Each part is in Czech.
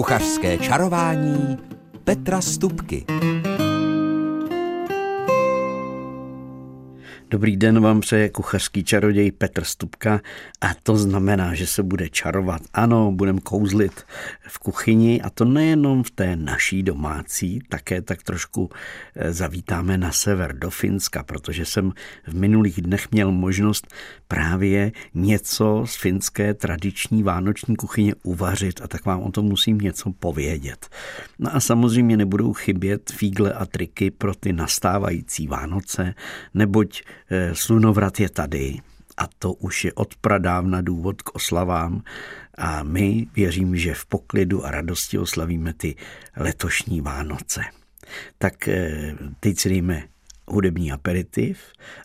Kuchařské čarování Petra Stupky. Dobrý den vám přeje kuchařský čaroděj Petr Stupka a to znamená, že se bude čarovat. Ano, budeme kouzlit v kuchyni a to nejenom v té naší domácí, také tak trošku eh, zavítáme na sever do Finska, protože jsem v minulých dnech měl možnost právě něco z finské tradiční vánoční kuchyně uvařit a tak vám o tom musím něco povědět. No a samozřejmě nebudou chybět fígle a triky pro ty nastávající Vánoce, neboť Eh, slunovrat je tady a to už je od pradávna důvod k oslavám a my věřím, že v poklidu a radosti oslavíme ty letošní Vánoce. Tak eh, teď si dejme hudební aperitiv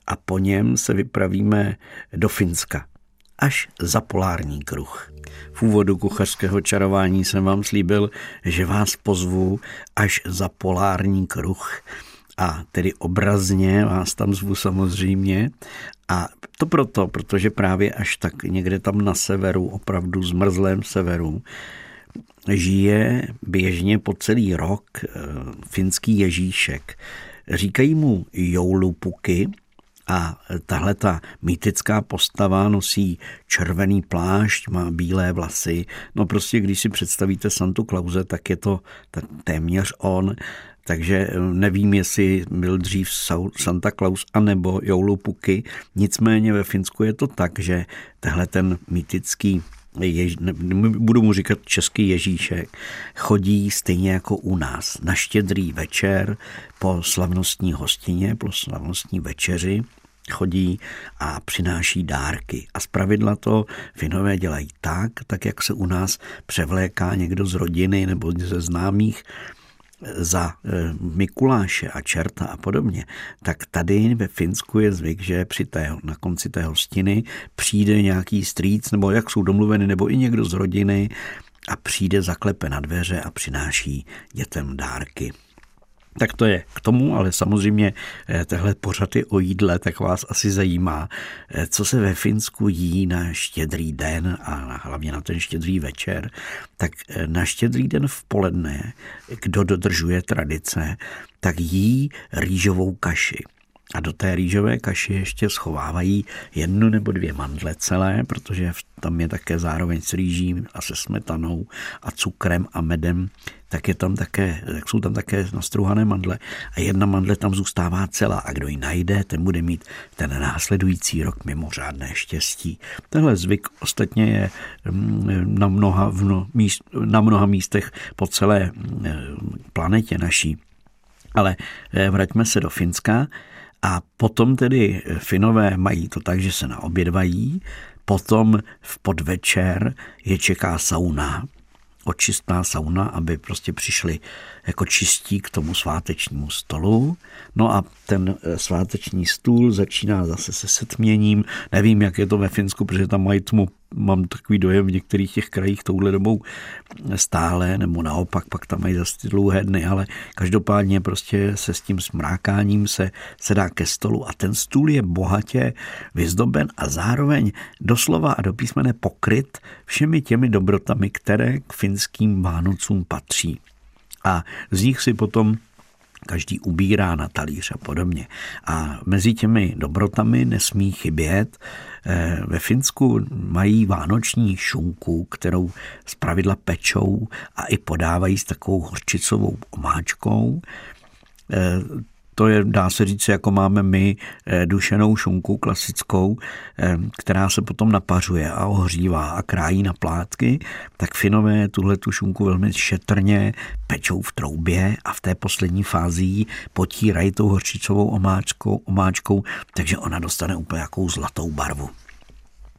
a po něm se vypravíme do Finska až za polární kruh. V úvodu kuchařského čarování jsem vám slíbil, že vás pozvu až za polární kruh a tedy obrazně vás tam zvu samozřejmě. A to proto, protože právě až tak někde tam na severu, opravdu zmrzlém severu, žije běžně po celý rok eh, finský Ježíšek. Říkají mu joulupuky, a tahle ta mýtická postava nosí červený plášť, má bílé vlasy. No prostě, když si představíte Santu Klauze, tak je to téměř on. Takže eh, nevím, jestli byl dřív Santa Claus anebo Joulupuky. Nicméně ve Finsku je to tak, že tehle ten mýtický Jež, ne, budu mu říkat český Ježíšek, chodí stejně jako u nás na štědrý večer po slavnostní hostině, po slavnostní večeři chodí a přináší dárky. A zpravidla to Finové dělají tak, tak jak se u nás převléká někdo z rodiny nebo ze známých za eh, Mikuláše a čerta a podobně, tak tady ve Finsku je zvyk, že při té, na konci té hostiny přijde nějaký strýc, nebo jak jsou domluveny, nebo i někdo z rodiny a přijde, zaklepe na dveře a přináší dětem dárky. Tak to je k tomu, ale samozřejmě eh, tehle pořady o jídle, tak vás asi zajímá, eh, co se ve Finsku jí na štědrý den a hlavně na ten štědrý večer. Tak eh, na štědrý den v poledne, kdo dodržuje tradice, tak jí rýžovou kaši. A do té rýžové kaši ještě schovávají jednu nebo dvě mandle celé, protože tam je také zároveň s rýží a se smetanou a cukrem a medem, tak, je tam také, tak jsou tam také nastruhané mandle a jedna mandle tam zůstává celá a kdo ji najde, ten bude mít ten následující rok mimořádné štěstí. Tenhle zvyk ostatně je mm, na mnoha, v míst, na mnoha místech po celé mm, planetě naší. Ale eh, vraťme se do Finska. A potom tedy Finové mají to tak, že se naobědvají, potom v podvečer je čeká sauna, očistná sauna, aby prostě přišli jako čistí k tomu svátečnímu stolu. No a ten eh, sváteční stůl začíná zase se setměním. Nevím, jak je to ve Finsku, protože tam mají tmu mám takový dojem v některých těch krajích touhle dobou stále, nebo naopak pak tam mají zase ty dlouhé dny, ale každopádně prostě se s tím smrákáním se, se dá ke stolu a ten stůl je bohatě vyzdoben a zároveň doslova a do písmene pokryt všemi těmi dobrotami, které k finským Vánocům patří. A z nich si potom každý ubírá na talíř a podobně. A mezi těmi dobrotami nesmí chybět. Eh, ve Finsku mají vánoční šunku, kterou zpravidla pečou a i podávají s takovou horčicovou omáčkou. To je, dá se říct, jako máme my eh, dušenou šunku klasickou, eh, která se potom napařuje a ohřívá a krájí na plátky, tak Finové tuhle tu šunku velmi šetrně pečou v troubě a v té poslední fázi potírají tou horčicovou omáčkou, omáčkou, takže ona dostane úplně jakou zlatou barvu.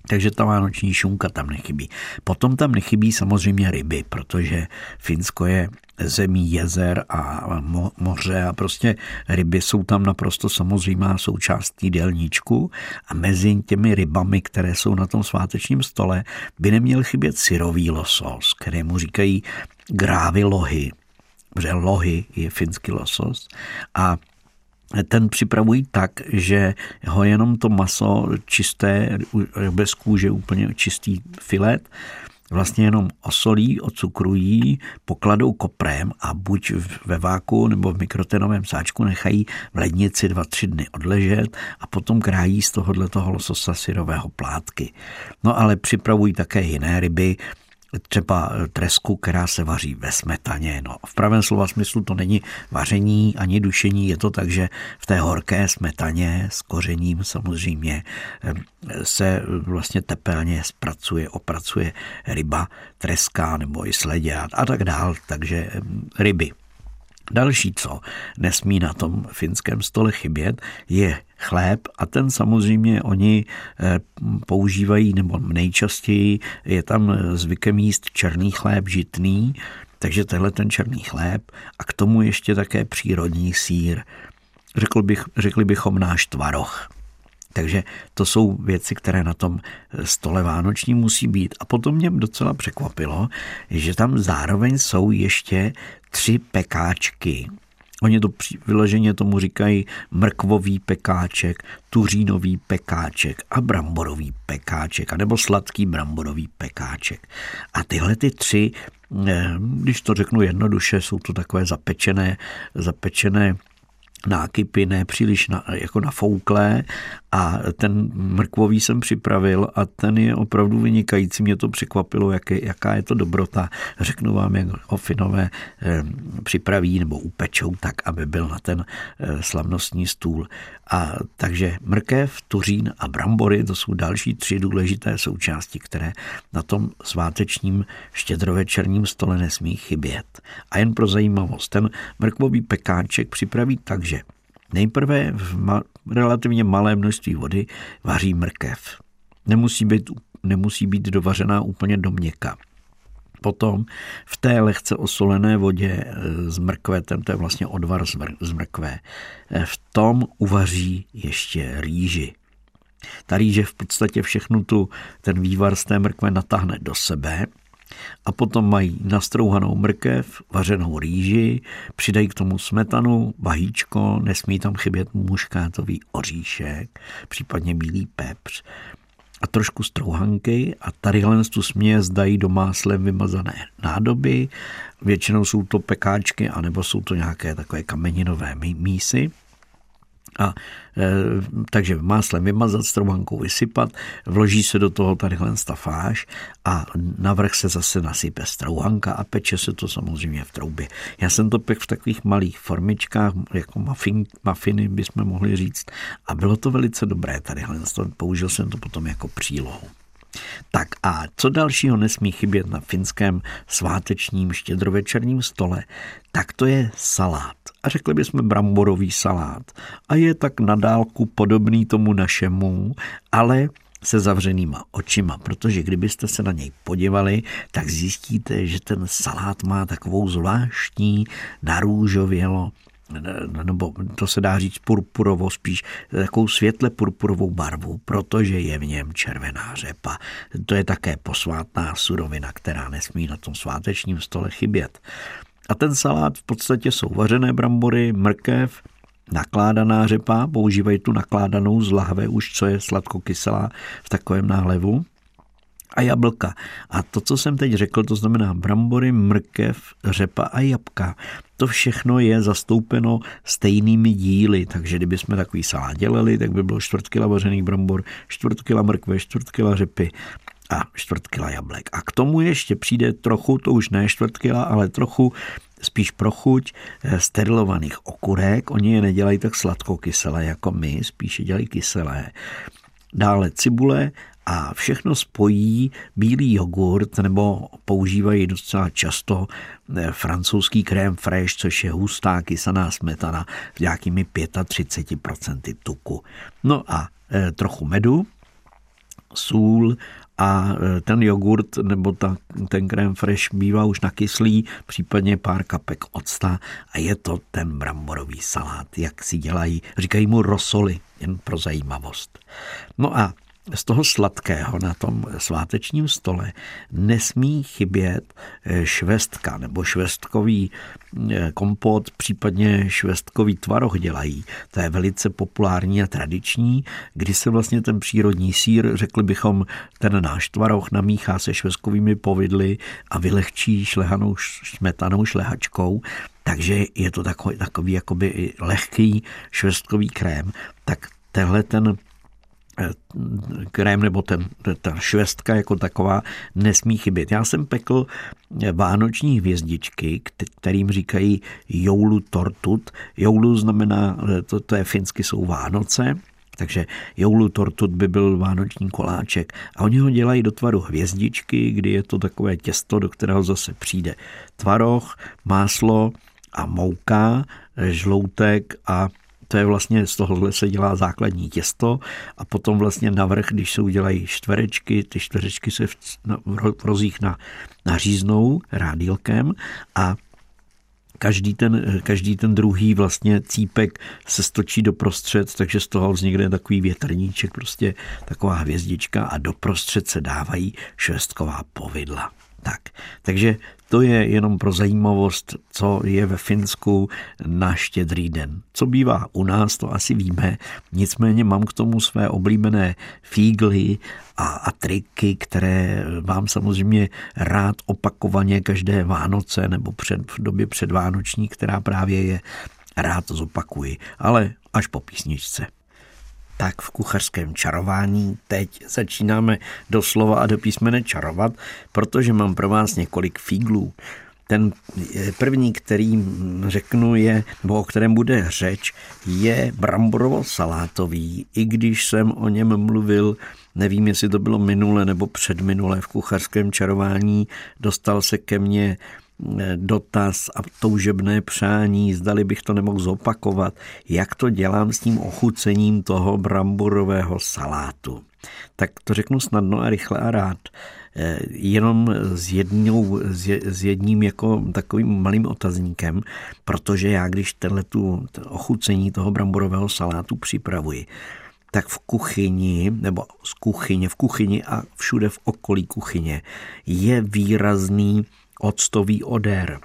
Takže ta vánoční šunka tam nechybí. Potom tam nechybí samozřejmě ryby, protože Finsko je zemí jezer a moře a prostě ryby jsou tam naprosto samozřejmá součást jídelníčku a mezi těmi rybami, které jsou na tom svátečním stole, by neměl chybět syrový losos, kterému říkají grávy lohy, protože lohy je finský losos a ten připravují tak, že ho jenom to maso čisté, bez kůže, úplně čistý filet, vlastně jenom osolí, ocukrují, pokladou koprem a buď ve váku nebo v mikrotenovém sáčku nechají v lednici dva, tři dny odležet a potom krájí z tohohle toho lososa syrového plátky. No ale připravují také jiné ryby, třeba tresku, která se vaří ve smetaně. No, v pravém slova smyslu to není vaření ani dušení, je to tak, že v té horké smetaně s kořením samozřejmě se vlastně tepelně zpracuje, opracuje ryba, treska nebo i sledě a tak dál, takže ryby. Další, co nesmí na tom finském stole chybět, je chléb a ten samozřejmě oni eh, používají, nebo nejčastěji je tam zvykem jíst černý chléb žitný, takže tenhle ten černý chléb a k tomu ještě také přírodní sír. Řekl bych, řekli bychom náš tvaroh. Takže to jsou věci, které na tom stole vánoční musí být. A potom mě docela překvapilo, že tam zároveň jsou ještě tři pekáčky. Oni to vyloženě tomu říkají mrkvový pekáček, tuřínový pekáček a bramborový pekáček, anebo sladký bramborový pekáček. A tyhle ty tři, eh, když to řeknu jednoduše, jsou to takové zapečené, zapečené nákypy, ne příliš na, jako nafouklé a ten mrkvový jsem připravil a ten je opravdu vynikající. Mě to překvapilo, jak je, jaká je to dobrota. Řeknu vám, jak ho Finové eh, připraví nebo upečou tak, aby byl na ten eh, slavnostní stůl. A takže mrkev, tuřín a brambory, to jsou další tři důležité součásti, které na tom svátečním štědrovečerním stole nesmí chybět. A jen pro zajímavost, ten mrkvový pekáček připraví tak, že nejprve v ma- relativně malé množství vody vaří mrkev. Nemusí být, nemusí být dovařená úplně do měka. Potom v té lehce osolené vodě s mrkvetem, to je vlastně odvar z mrkve, eh, v tom uvaří ještě rýži. Ta rýže v podstatě všechnu tu, ten vývar z té mrkve natáhne do sebe a potom mají nastrouhanou mrkev, vařenou rýži, přidají k tomu smetanu, vajíčko, nesmí tam chybět muškátový oříšek, případně bílý pepř a trošku strouhanky a tadyhle tu směs dají do máslem vymazané nádoby. Většinou jsou to pekáčky anebo jsou to nějaké takové kameninové mísy. A e, takže máslem vymazat, strouhankou vysypat, vloží se do toho tadyhle stafáž a navrch se zase nasype strouhanka a peče se to samozřejmě v troubě. Já jsem to pek v takových malých formičkách, jako muffin, muffiny bychom mohli říct a bylo to velice dobré tadyhle, použil jsem to potom jako přílohu. Tak a co dalšího nesmí chybět na finském svátečním štědrovečerním stole, tak to je salát. A řekli bychom bramborový salát. A je tak na dálku podobný tomu našemu, ale se zavřenýma očima, protože kdybyste se na něj podívali, tak zjistíte, že ten salát má takovou zvláštní narůžovělo nebo to se dá říct purpurovo, spíš takovou světle purpurovou barvu, protože je v něm červená řepa. To je také posvátná surovina, která nesmí na tom svátečním stole chybět. A ten salát v podstatě jsou vařené brambory, mrkev, nakládaná řepa, používají tu nakládanou z lahve už, co je sladkokyselá v takovém nálevu a jablka. A to, co jsem teď řekl, to znamená brambory, mrkev, řepa a jabka. To všechno je zastoupeno stejnými díly, takže kdybychom takový salát dělali, tak by bylo čtvrt kila vařených brambor, čtvrt kila mrkve, čtvrt kila řepy a čtvrt kila jablek. A k tomu ještě přijde trochu, to už ne čtvrt kila, ale trochu spíš pro chuť eh, sterilovaných okurek. Oni je nedělají tak sladko-kyselé jako my, spíše dělají kyselé. Dále cibule a všechno spojí bílý jogurt nebo používají docela často eh, francouzský krém fresh, což je hustá kysaná smetana v nějakými 35% tuku. No a eh, trochu medu, sůl a e, ten jogurt nebo ta, ten krém fresh bývá už nakyslý, případně pár kapek octa a je to ten bramborový salát, jak si dělají, říkají mu rosoli, jen pro zajímavost. No a z toho sladkého na tom svátečním stole nesmí chybět eh, švestka nebo švestkový eh, kompot, případně švestkový tvaroh dělají. To je velice populární a tradiční, kdy se vlastně ten přírodní sír, řekli bychom, ten náš tvaroh namíchá se švestkovými povidly a vylehčí šlehanou smetanou šlehačkou takže je to takový, takový jakoby lehký švestkový krém, tak tenhle ten krém nebo ten, ta švestka jako taková nesmí chybět. Já jsem pekl vánoční hvězdičky, kterým říkají joulu tortut. Joulu znamená, to, to je finsky, jsou Vánoce, takže joulu tortut by byl vánoční koláček a oni ho dělají do tvaru hvězdičky, kdy je to takové těsto, do kterého zase přijde tvaroh, máslo, a mouka, žloutek a to je vlastně z tohohle se dělá základní těsto a potom vlastně navrch, když se udělají čtverečky, ty čtverečky se v, v rozích na, naříznou rádílkem a každý ten, každý ten druhý vlastně cípek se stočí do prostřed, takže z toho vznikne takový větrníček, prostě taková hvězdička a doprostřed se dávají švestková povidla. Tak, takže to je jenom pro zajímavost, co je ve Finsku na štědrý den. Co bývá u nás, to asi víme, nicméně mám k tomu své oblíbené fígly a, a triky, které vám samozřejmě rád opakovaně každé Vánoce nebo před, v době předvánoční, která právě je, rád zopakuji, ale až po písničce tak v kuchařském čarování teď začínáme doslova a do písmene čarovat, protože mám pro vás několik fíglů. Ten první, který řeknu je, nebo o kterém bude řeč, je bramborovo-salátový, i když jsem o něm mluvil, nevím, jestli to bylo minule nebo předminule v kuchařském čarování, dostal se ke mně dotaz a toužebné přání, zdali bych to nemohl zopakovat, jak to dělám s tím ochucením toho bramborového salátu. Tak to řeknu snadno a rychle a rád. Eh, jenom s, jednou, s jedním jako takovým malým otazníkem, protože já, když tenhle tu ochucení toho bramborového salátu připravuji, tak v kuchyni, nebo z kuchyně, v kuchyni a všude v okolí kuchyně je výrazný octový odér.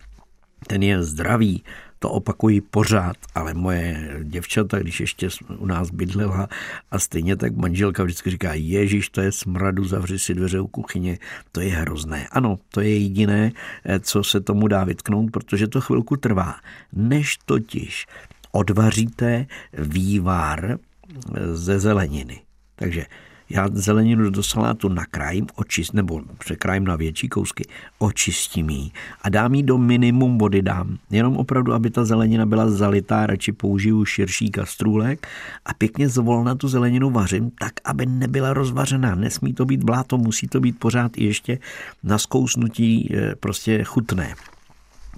Ten je zdravý, to opakuji pořád, ale moje děvčata, když ještě u nás bydlela a stejně tak manželka vždycky říká, Ježíš, to je smradu, zavři si dveře u kuchyně, to je hrozné. Ano, to je jediné, eh, co se tomu dá vytknout, protože to chvilku trvá. Než totiž odvaříte vývar eh, ze zeleniny. Takže já zeleninu do salátu nakrájím, očist, nebo překrájím na větší kousky, očistím ji a dám ji do minimum vody dám. Jenom opravdu, aby ta zelenina byla zalitá, radši použiju širší kastrůlek a pěkně zvolna tu zeleninu vařím tak, aby nebyla rozvařená. Nesmí to být bláto, musí to být pořád ještě na zkousnutí eh, prostě chutné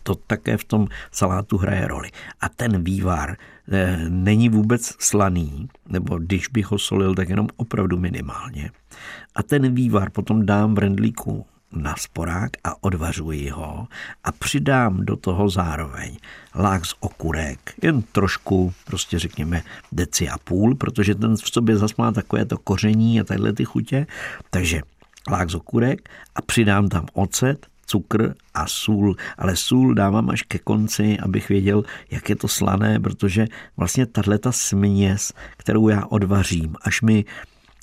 to také v tom salátu hraje roli. A ten vývar eh, není vůbec slaný, nebo když bych ho solil, tak jenom opravdu minimálně. A ten vývar potom dám v rendlíku na sporák a odvařuji ho a přidám do toho zároveň lák z okurek, jen trošku, prostě řekněme deci a půl, protože ten v sobě zas má takové to koření a tadyhle ty chutě, takže lák z okurek a přidám tam ocet cukr a sůl, ale sůl dávám až ke konci, abych věděl, jak je to slané, protože vlastně tahle ta směs, kterou já odvařím, až mi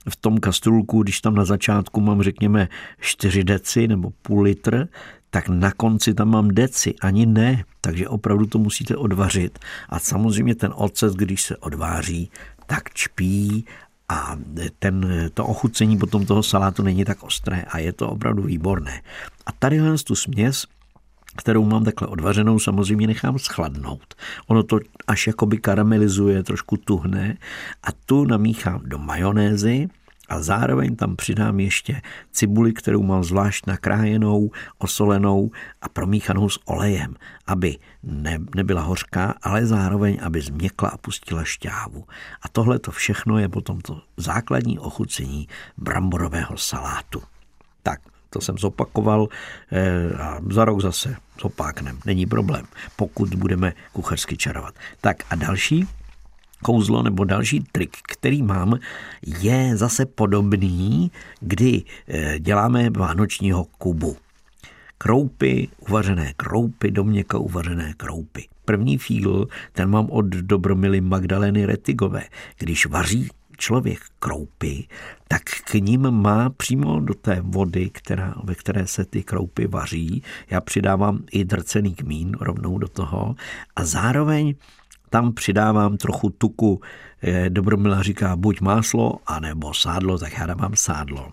v tom kastrulku, když tam na začátku mám řekněme 4 deci nebo půl litr, tak na konci tam mám deci, ani ne. Takže opravdu to musíte odvařit. A samozřejmě ten ocet, když se odváří, tak čpí a ten, to ochucení potom toho salátu není tak ostré a je to opravdu výborné. A tady tu směs kterou mám takhle odvařenou, samozřejmě nechám schladnout. Ono to až jakoby karamelizuje, trošku tuhne a tu namíchám do majonézy, a zároveň tam přidám ještě cibuli, kterou mám zvlášť nakrájenou, osolenou a promíchanou s olejem, aby ne, nebyla hořká, ale zároveň, aby změkla a pustila šťávu. A tohle to všechno je potom to základní ochucení bramborového salátu. To jsem zopakoval eh, a za rok zase zopáknem. Není problém, pokud budeme kuchařsky čarovat. Tak a další kouzlo nebo další trik, který mám, je zase podobný, kdy eh, děláme vánočního kubu. Kroupy, uvařené kroupy, doměka uvařené kroupy. První fígl, ten mám od dobromily Magdaleny Retigové. Když vaří člověk kroupy, tak k ním má přímo do té vody, která, ve které se ty kroupy vaří. Já přidávám i drcený kmín rovnou do toho a zároveň tam přidávám trochu tuku. Dobromila říká buď máslo, anebo sádlo, tak já dávám sádlo.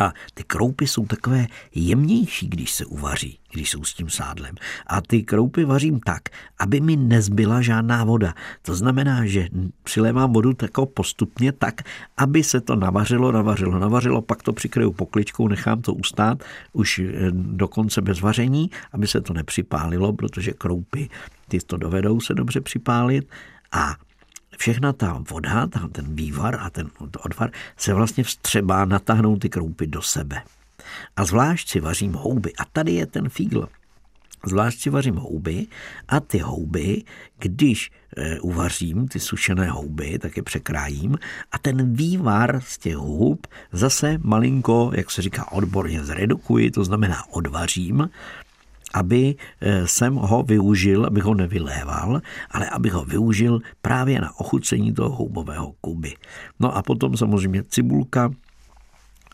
A ty kroupy jsou takové jemnější, když se uvaří, když jsou s tím sádlem. A ty kroupy vařím tak, aby mi nezbyla žádná voda. To znamená, že přilévám vodu tako postupně tak, aby se to navařilo, navařilo, navařilo, pak to přikryju pokličkou, nechám to ustát už eh, dokonce bez vaření, aby se to nepřipálilo, protože kroupy ty to dovedou se dobře připálit a všechna ta voda, ten vývar a ten odvar se vlastně vstřebá, natáhnou ty kroupy do sebe. A zvlášť si vařím houby. A tady je ten fígl. Zvlášť si vařím houby a ty houby, když e, uvařím ty sušené houby, tak je překrájím a ten vývar z těch hub zase malinko, jak se říká odborně, zredukuji, to znamená odvařím aby eh, jsem ho využil, abych ho nevyléval, ale abych ho využil právě na ochucení toho houbového kuby. No a potom samozřejmě cibulka,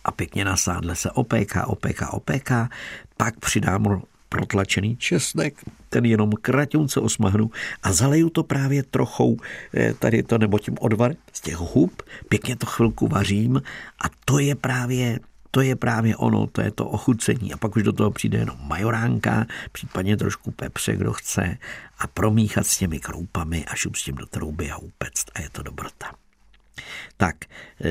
a pěkně na sádle se opéká, opéká, opéká, pak přidám protlačený česnek, ten jenom kratěnce osmahnu a zaleju to právě trochou eh, tady to nebo tím odvar z těch hub, pěkně to chvilku vařím a to je právě to je právě ono, to je to ochucení. A pak už do toho přijde jenom majoránka, případně trošku pepře, kdo chce, a promíchat s těmi kroupami a šup s tím do trouby a upect a je to dobrota. Tak,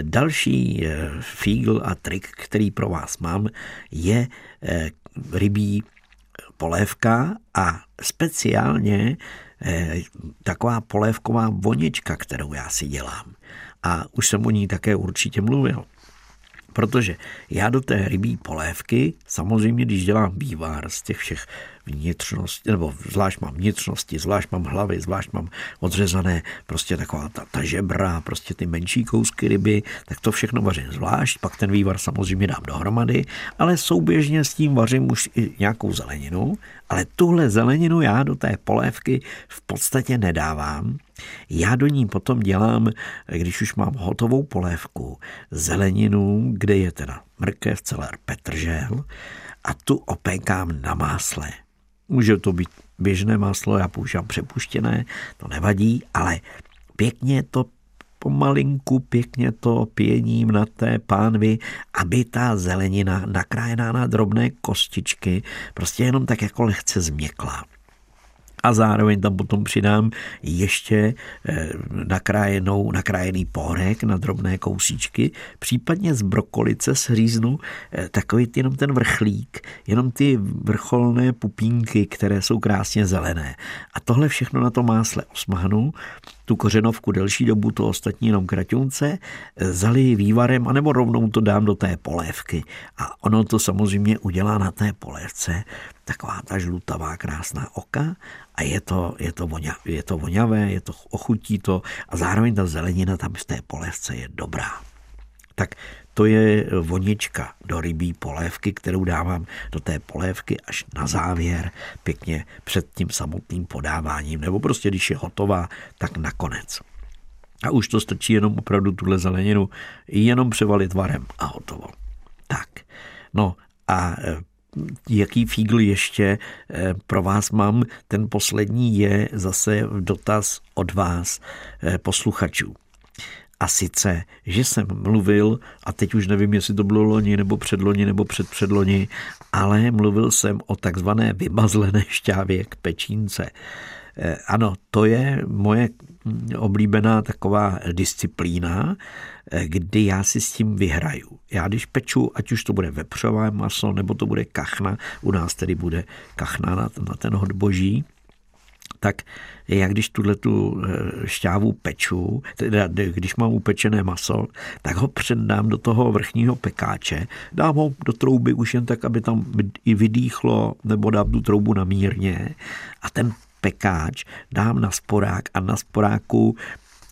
další eh, fígl a trik, který pro vás mám, je eh, rybí polévka a speciálně eh, taková polévková vonička, kterou já si dělám. A už jsem o ní také určitě mluvil. Protože já do té rybí polévky, samozřejmě, když dělám bývár z těch všech vnitřnosti, nebo zvlášť mám vnitřnosti, zvlášť mám hlavy, zvlášť mám odřezané prostě taková ta, ta žebra, prostě ty menší kousky ryby, tak to všechno vařím zvlášť, pak ten vývar samozřejmě dám dohromady, ale souběžně s tím vařím už i nějakou zeleninu, ale tuhle zeleninu já do té polévky v podstatě nedávám. Já do ní potom dělám, když už mám hotovou polévku, zeleninu, kde je teda mrkev, celer, petržel a tu opékám na másle. Může to být běžné máslo, já používám přepuštěné, to nevadí, ale pěkně to pomalinku, pěkně to pěním na té pánvi, aby ta zelenina nakrájená na drobné kostičky prostě jenom tak jako lehce změkla a zároveň tam potom přidám ještě eh, nakrájenou, nakrájený pórek na drobné kousíčky, případně z brokolice sříznu eh, takový jenom ten vrchlík, jenom ty vrcholné pupínky, které jsou krásně zelené. A tohle všechno na to másle osmahnu, tu kořenovku delší dobu, to ostatní jenom kratunce, zaliji vývarem, anebo rovnou to dám do té polévky. A ono to samozřejmě udělá na té polévce taková ta žlutavá krásná oka a je to, je to, voňa, je to voňavé, je to ochutí to a zároveň ta zelenina tam v té polévce je dobrá. Tak to je vonička do rybí polévky, kterou dávám do té polévky až na závěr, pěkně před tím samotným podáváním, nebo prostě když je hotová, tak nakonec. A už to stačí jenom opravdu tuhle zeleninu jenom převalit varem a hotovo. Tak, no a e, jaký fígl ještě e, pro vás mám, ten poslední je zase dotaz od vás, e, posluchačů. A sice, že jsem mluvil, a teď už nevím, jestli to bylo loni, nebo předloni, nebo předpředloni, ale mluvil jsem o takzvané vymazlené šťávě k pečínce. Eh, ano, to je moje oblíbená taková disciplína, eh, kdy já si s tím vyhraju. Já když peču, ať už to bude vepřové maso, nebo to bude kachna, u nás tedy bude kachna na ten, na ten hodboží, tak já když tuhle tu eh, šťávu peču, teda když mám upečené maso, tak ho předám do toho vrchního pekáče, dám ho do trouby už jen tak, aby tam i vydýchlo, nebo dám tu troubu na mírně a ten pekáč dám na sporák a na sporáku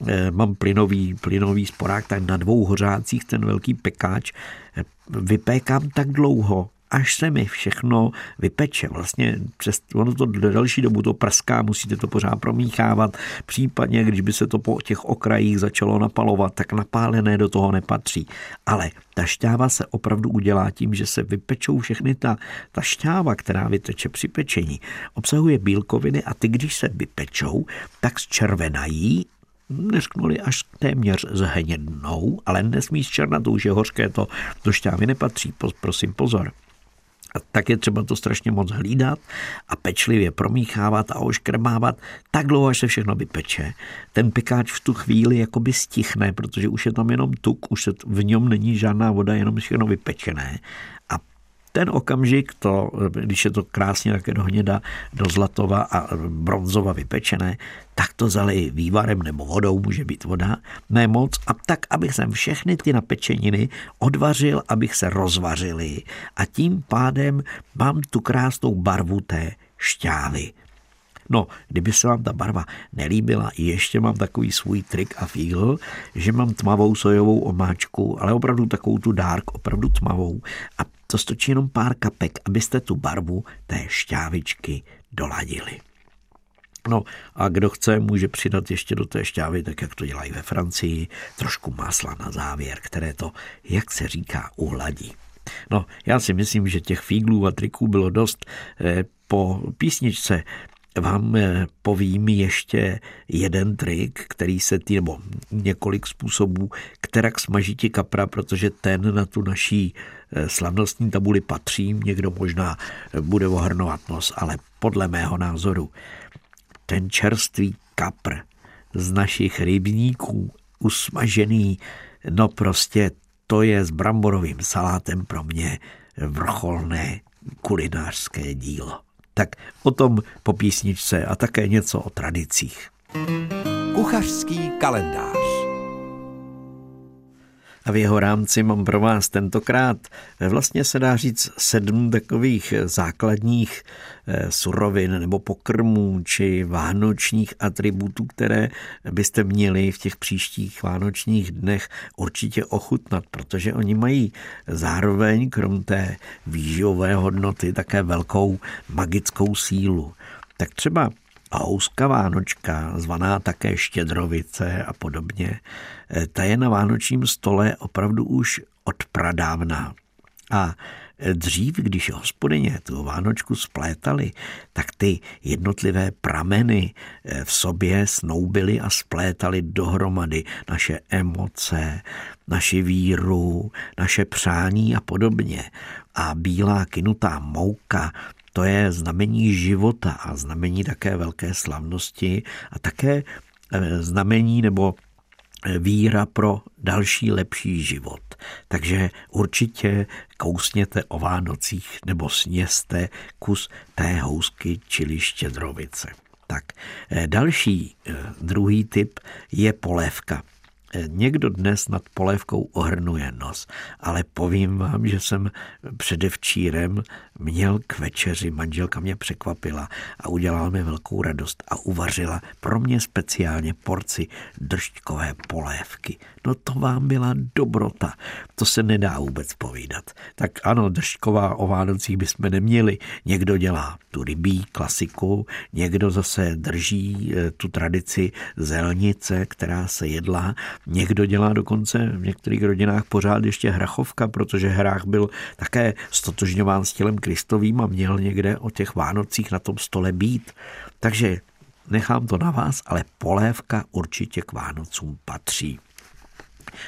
eh, mám plynový, plynový sporák, tak na dvou hořácích ten velký pekáč eh, vypékám tak dlouho, až se mi všechno vypeče. Vlastně přes, ono to další dobu to prská, musíte to pořád promíchávat. Případně, když by se to po těch okrajích začalo napalovat, tak napálené do toho nepatří. Ale ta šťáva se opravdu udělá tím, že se vypečou všechny ta, ta šťáva, která vyteče při pečení, obsahuje bílkoviny a ty, když se vypečou, tak zčervenají neřknuli až téměř zhnědnou, ale nesmí zčernat, už je hořké, to do šťávy nepatří, prosím pozor. A tak je třeba to strašně moc hlídat a pečlivě promíchávat a oškrmávat tak dlouho, až se všechno vypeče. Ten pekáč v tu chvíli jakoby stichne, protože už je tam jenom tuk, už se v něm není žádná voda, jenom všechno vypečené ten okamžik, to, když je to krásně také do hněda, do zlatova a bronzova vypečené, tak to zalej vývarem nebo vodou, může být voda, ne moc, a tak, abych sem všechny ty napečeniny odvařil, abych se rozvařili a tím pádem mám tu krásnou barvu té šťávy. No, kdyby se vám ta barva nelíbila, ještě mám takový svůj trik a fígl, že mám tmavou sojovou omáčku, ale opravdu takovou tu dárk, opravdu tmavou. A to stočí jenom pár kapek, abyste tu barvu té šťávičky doladili. No a kdo chce, může přidat ještě do té šťávy, tak jak to dělají ve Francii, trošku másla na závěr, které to, jak se říká, uhladí. No, já si myslím, že těch fíglů a triků bylo dost. Eh, po písničce vám eh, povím ještě jeden trik, který se tý, nebo několik způsobů, kterak smažití kapra, protože ten na tu naší eh, slavnostní tabuli patří. Někdo možná eh, bude ohrnovat nos, ale podle mého názoru ten čerstvý kapr z našich rybníků, usmažený, no prostě to je s bramborovým salátem pro mě vrcholné kulinářské dílo. Tak o tom po písničce a také něco o tradicích. Kuchařský kalendář a v jeho rámci mám pro vás tentokrát eh, vlastně se dá říct sedm takových základních eh, surovin nebo pokrmů či vánočních atributů, které byste měli v těch příštích vánočních dnech určitě ochutnat, protože oni mají zároveň krom té výživové hodnoty také velkou magickou sílu. Tak třeba houska vánočka, zvaná také štědrovice a podobně, eh, ta je na vánočním stole opravdu už od pradávna. A dřív, když hospodyně tu vánočku splétali, tak ty jednotlivé prameny eh, v sobě snoubily a splétali dohromady naše emoce, naši víru, naše přání a podobně. A bílá kynutá mouka to je znamení života a znamení také velké slavnosti a také eh, znamení nebo eh, víra pro další lepší život. Takže určitě kousněte o Vánocích nebo sněste kus té housky čili štědrovice. Tak eh, další druhý typ je polévka. Někdo dnes nad polévkou ohrnuje nos, ale povím vám, že jsem předevčírem měl k večeři, manželka mě překvapila a udělala mi velkou radost a uvařila pro mě speciálně porci držďkové polévky. No to vám byla dobrota, to se nedá vůbec povídat. Tak ano, držďková o Vánocích bychom neměli. Někdo dělá tu rybí klasiku, někdo zase drží eh, tu tradici zelnice, která se jedla Někdo dělá dokonce v některých rodinách pořád ještě hrachovka, protože hrách byl také stotožňován s tělem Kristovým a měl někde o těch Vánocích na tom stole být. Takže nechám to na vás, ale polévka určitě k Vánocům patří.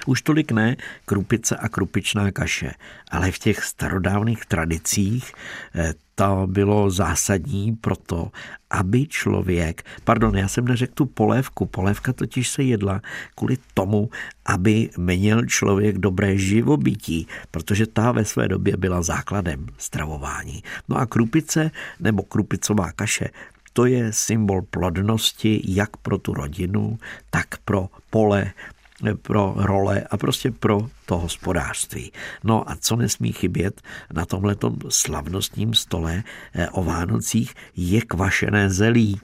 Už tolik ne krupice a krupičná kaše, ale v těch starodávných tradicích eh, to bylo zásadní pro to, aby člověk, pardon, já jsem neřekl tu polévku, polévka totiž se jedla kvůli tomu, aby měl člověk dobré živobytí, protože ta ve své době byla základem stravování. No a krupice nebo krupicová kaše, to je symbol plodnosti jak pro tu rodinu, tak pro pole, pro role a prostě pro to hospodářství. No a co nesmí chybět na tomhletom slavnostním stole eh, o Vánocích je kvašené zelí.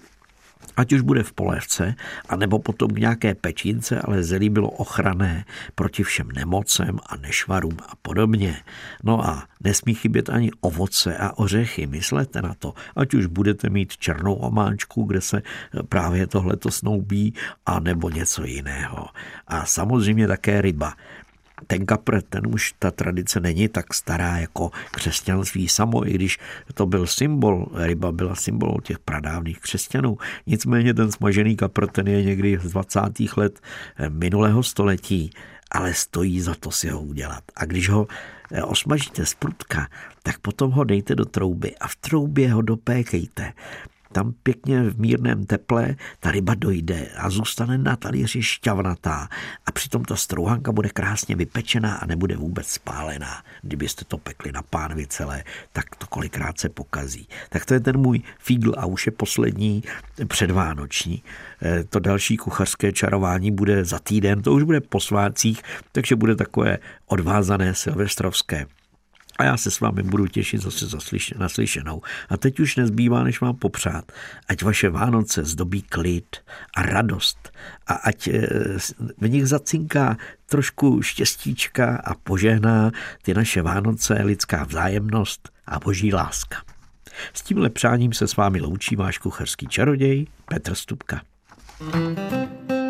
Ať už bude v polévce, anebo potom k nějaké pečince, ale zelí bylo ochrané proti všem nemocem a nešvarům a podobně. No a nesmí chybět ani ovoce a ořechy, myslete na to. Ať už budete mít černou omáčku, kde se právě tohleto snoubí, a nebo něco jiného. A samozřejmě také ryba ten kapr, ten už ta tradice není tak stará jako křesťanství samo, i když to byl symbol, ryba byla symbolem těch pradávných křesťanů. Nicméně ten smažený kapr, ten je někdy z 20. let minulého století, ale stojí za to si ho udělat. A když ho eh, osmažíte z prutka, tak potom ho dejte do trouby a v troubě ho dopékejte tam pěkně v mírném teple ta ryba dojde a zůstane na talíři šťavnatá a přitom ta strouhanka bude krásně vypečená a nebude vůbec spálená. Kdybyste to pekli na pánvi celé, tak to kolikrát se pokazí. Tak to je ten můj fígl a už je poslední předvánoční. Eh, to další kuchařské čarování bude za týden, to už bude po svácích, takže bude takové odvázané silvestrovské a já se s vámi budu těšit zase naslyšenou. A teď už nezbývá, než vám popřát, ať vaše Vánoce zdobí klid a radost a ať eh, v nich zacinká trošku štěstíčka a požehná ty naše Vánoce, lidská vzájemnost a boží láska. S tímhle přáním se s vámi loučí váš kuchařský čaroděj Petr Stupka. thank you